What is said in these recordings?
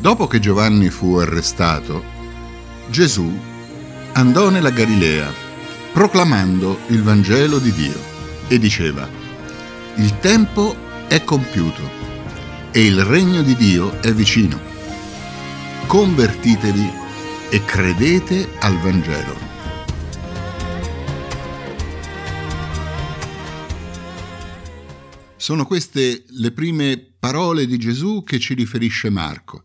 Dopo che Giovanni fu arrestato, Gesù andò nella Galilea proclamando il Vangelo di Dio e diceva, il tempo è compiuto e il regno di Dio è vicino. Convertitevi e credete al Vangelo. Sono queste le prime parole di Gesù che ci riferisce Marco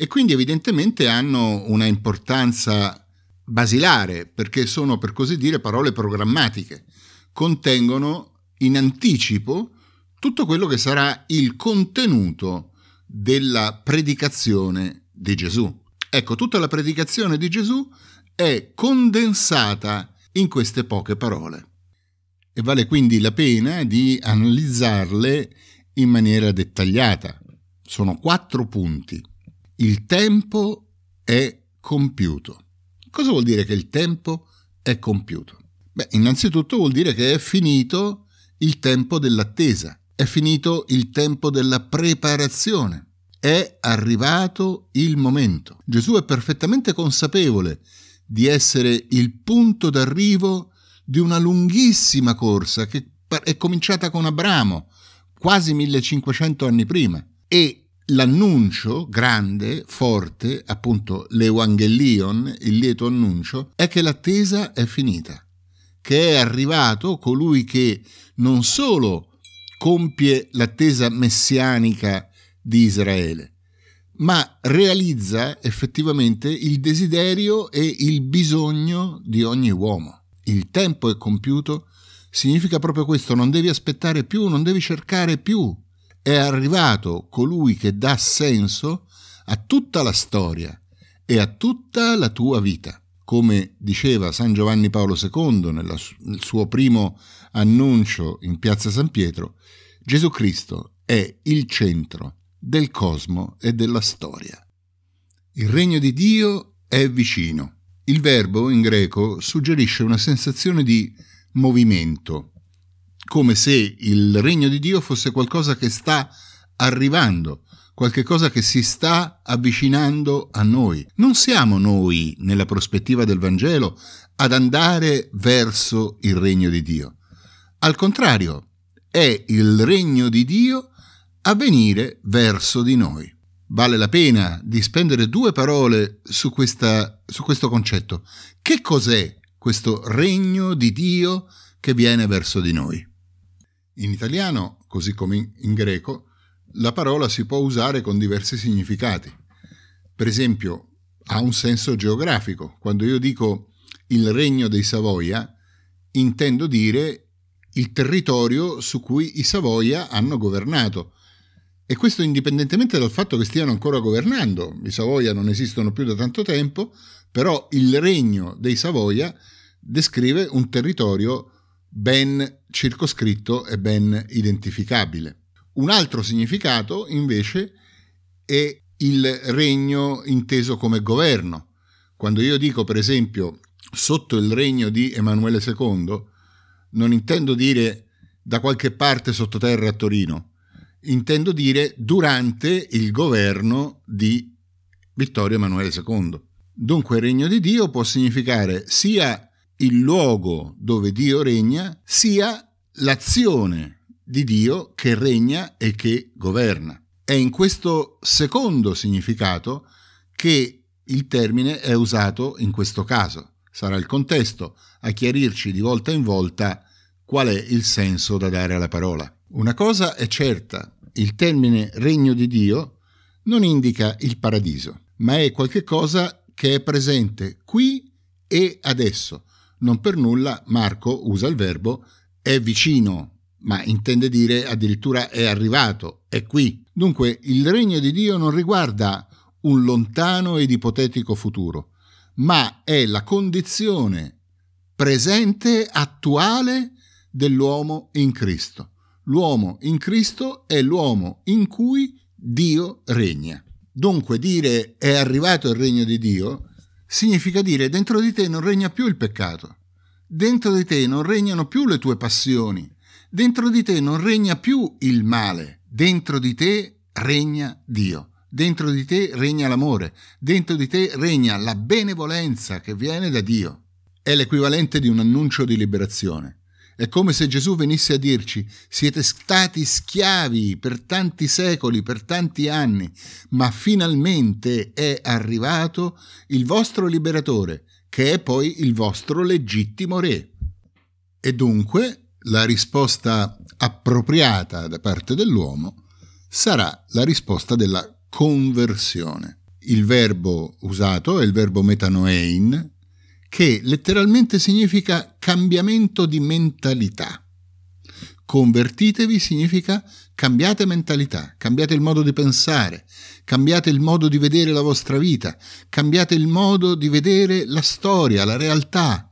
e quindi evidentemente hanno una importanza basilare perché sono per così dire parole programmatiche, contengono in anticipo tutto quello che sarà il contenuto della predicazione di Gesù. Ecco, tutta la predicazione di Gesù è condensata in queste poche parole e vale quindi la pena di analizzarle in maniera dettagliata. Sono quattro punti. Il tempo è compiuto. Cosa vuol dire che il tempo è compiuto? Beh, innanzitutto vuol dire che è finito il tempo dell'attesa, è finito il tempo della preparazione, è arrivato il momento. Gesù è perfettamente consapevole di essere il punto d'arrivo di una lunghissima corsa che è cominciata con Abramo quasi 1500 anni prima e l'annuncio grande, forte, appunto l'Evangelion, il lieto annuncio, è che l'attesa è finita, che è arrivato colui che non solo compie l'attesa messianica di Israele, ma realizza effettivamente il desiderio e il bisogno di ogni uomo. Il tempo è compiuto significa proprio questo, non devi aspettare più, non devi cercare più, è arrivato colui che dà senso a tutta la storia e a tutta la tua vita. Come diceva San Giovanni Paolo II nella, nel suo primo annuncio in piazza San Pietro, Gesù Cristo è il centro del cosmo e della storia. Il regno di Dio è vicino. Il verbo in greco suggerisce una sensazione di movimento, come se il regno di Dio fosse qualcosa che sta arrivando, qualcosa che si sta avvicinando a noi. Non siamo noi, nella prospettiva del Vangelo, ad andare verso il regno di Dio. Al contrario, è il regno di Dio a venire verso di noi. Vale la pena di spendere due parole su, questa, su questo concetto. Che cos'è questo regno di Dio che viene verso di noi? In italiano, così come in greco, la parola si può usare con diversi significati. Per esempio, ha un senso geografico. Quando io dico il regno dei Savoia, intendo dire il territorio su cui i Savoia hanno governato. E questo indipendentemente dal fatto che stiano ancora governando. I Savoia non esistono più da tanto tempo, però il regno dei Savoia descrive un territorio ben circoscritto e ben identificabile. Un altro significato, invece, è il regno inteso come governo. Quando io dico, per esempio, sotto il regno di Emanuele II, non intendo dire da qualche parte sottoterra a Torino, intendo dire durante il governo di Vittorio Emanuele II. Dunque il regno di Dio può significare sia il luogo dove Dio regna, sia l'azione di Dio che regna e che governa. È in questo secondo significato che il termine è usato in questo caso. Sarà il contesto a chiarirci di volta in volta qual è il senso da dare alla parola. Una cosa è certa, il termine regno di Dio non indica il paradiso, ma è qualcosa che è presente qui e adesso, non per nulla Marco usa il verbo è vicino, ma intende dire addirittura è arrivato, è qui. Dunque il regno di Dio non riguarda un lontano ed ipotetico futuro, ma è la condizione presente, attuale dell'uomo in Cristo. L'uomo in Cristo è l'uomo in cui Dio regna. Dunque dire è arrivato il regno di Dio significa dire dentro di te non regna più il peccato, dentro di te non regnano più le tue passioni, dentro di te non regna più il male, dentro di te regna Dio. dentro di te regna l'amore, dentro di te regna la benevolenza che viene da Dio. È l'equivalente di un annuncio di liberazione. È come se Gesù venisse a dirci siete stati schiavi per tanti secoli, per tanti anni, ma finalmente è arrivato il vostro liberatore, che è poi il vostro legittimo re. E dunque la risposta appropriata da parte dell'uomo sarà la risposta della conversione. Il verbo usato è il verbo metanoein, che letteralmente significa cambiamento di mentalità. Convertitevi significa cambiate mentalità, cambiate il modo di pensare, cambiate il modo di vedere la vostra vita, cambiate il modo di vedere la storia, la realtà.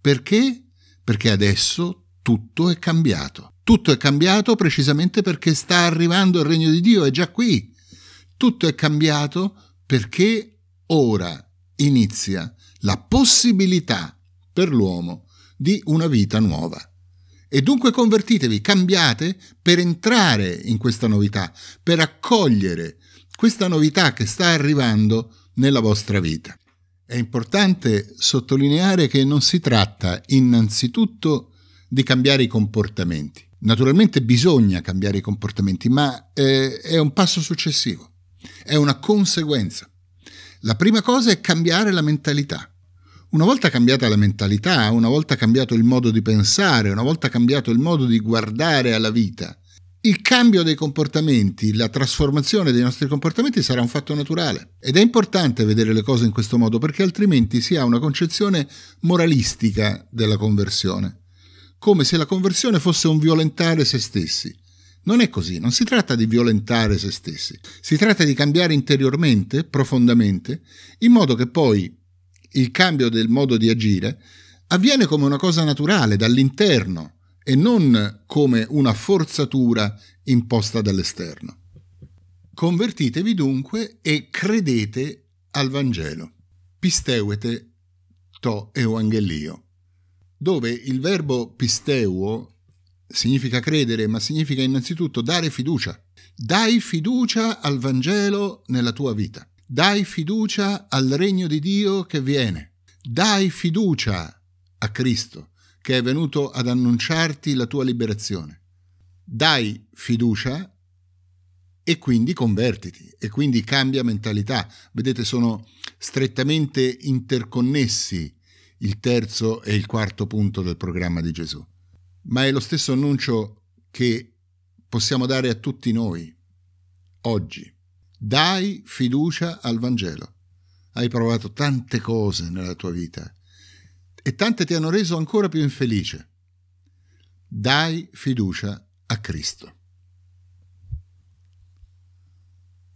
Perché? Perché adesso tutto è cambiato. Tutto è cambiato precisamente perché sta arrivando il regno di Dio, è già qui. Tutto è cambiato perché ora inizia la possibilità per l'uomo di una vita nuova. E dunque convertitevi, cambiate per entrare in questa novità, per accogliere questa novità che sta arrivando nella vostra vita. È importante sottolineare che non si tratta innanzitutto di cambiare i comportamenti. Naturalmente bisogna cambiare i comportamenti, ma eh, è un passo successivo, è una conseguenza. La prima cosa è cambiare la mentalità. Una volta cambiata la mentalità, una volta cambiato il modo di pensare, una volta cambiato il modo di guardare alla vita, il cambio dei comportamenti, la trasformazione dei nostri comportamenti sarà un fatto naturale. Ed è importante vedere le cose in questo modo perché altrimenti si ha una concezione moralistica della conversione, come se la conversione fosse un violentare se stessi. Non è così, non si tratta di violentare se stessi, si tratta di cambiare interiormente, profondamente, in modo che poi il cambio del modo di agire avviene come una cosa naturale dall'interno e non come una forzatura imposta dall'esterno. Convertitevi dunque e credete al Vangelo. Pisteuete to euangelio, dove il verbo pisteuo significa credere, ma significa innanzitutto dare fiducia. Dai fiducia al Vangelo nella tua vita. Dai fiducia al regno di Dio che viene. Dai fiducia a Cristo che è venuto ad annunciarti la tua liberazione. Dai fiducia e quindi convertiti e quindi cambia mentalità. Vedete, sono strettamente interconnessi il terzo e il quarto punto del programma di Gesù. Ma è lo stesso annuncio che possiamo dare a tutti noi oggi. Dai fiducia al Vangelo. Hai provato tante cose nella tua vita e tante ti hanno reso ancora più infelice. Dai fiducia a Cristo.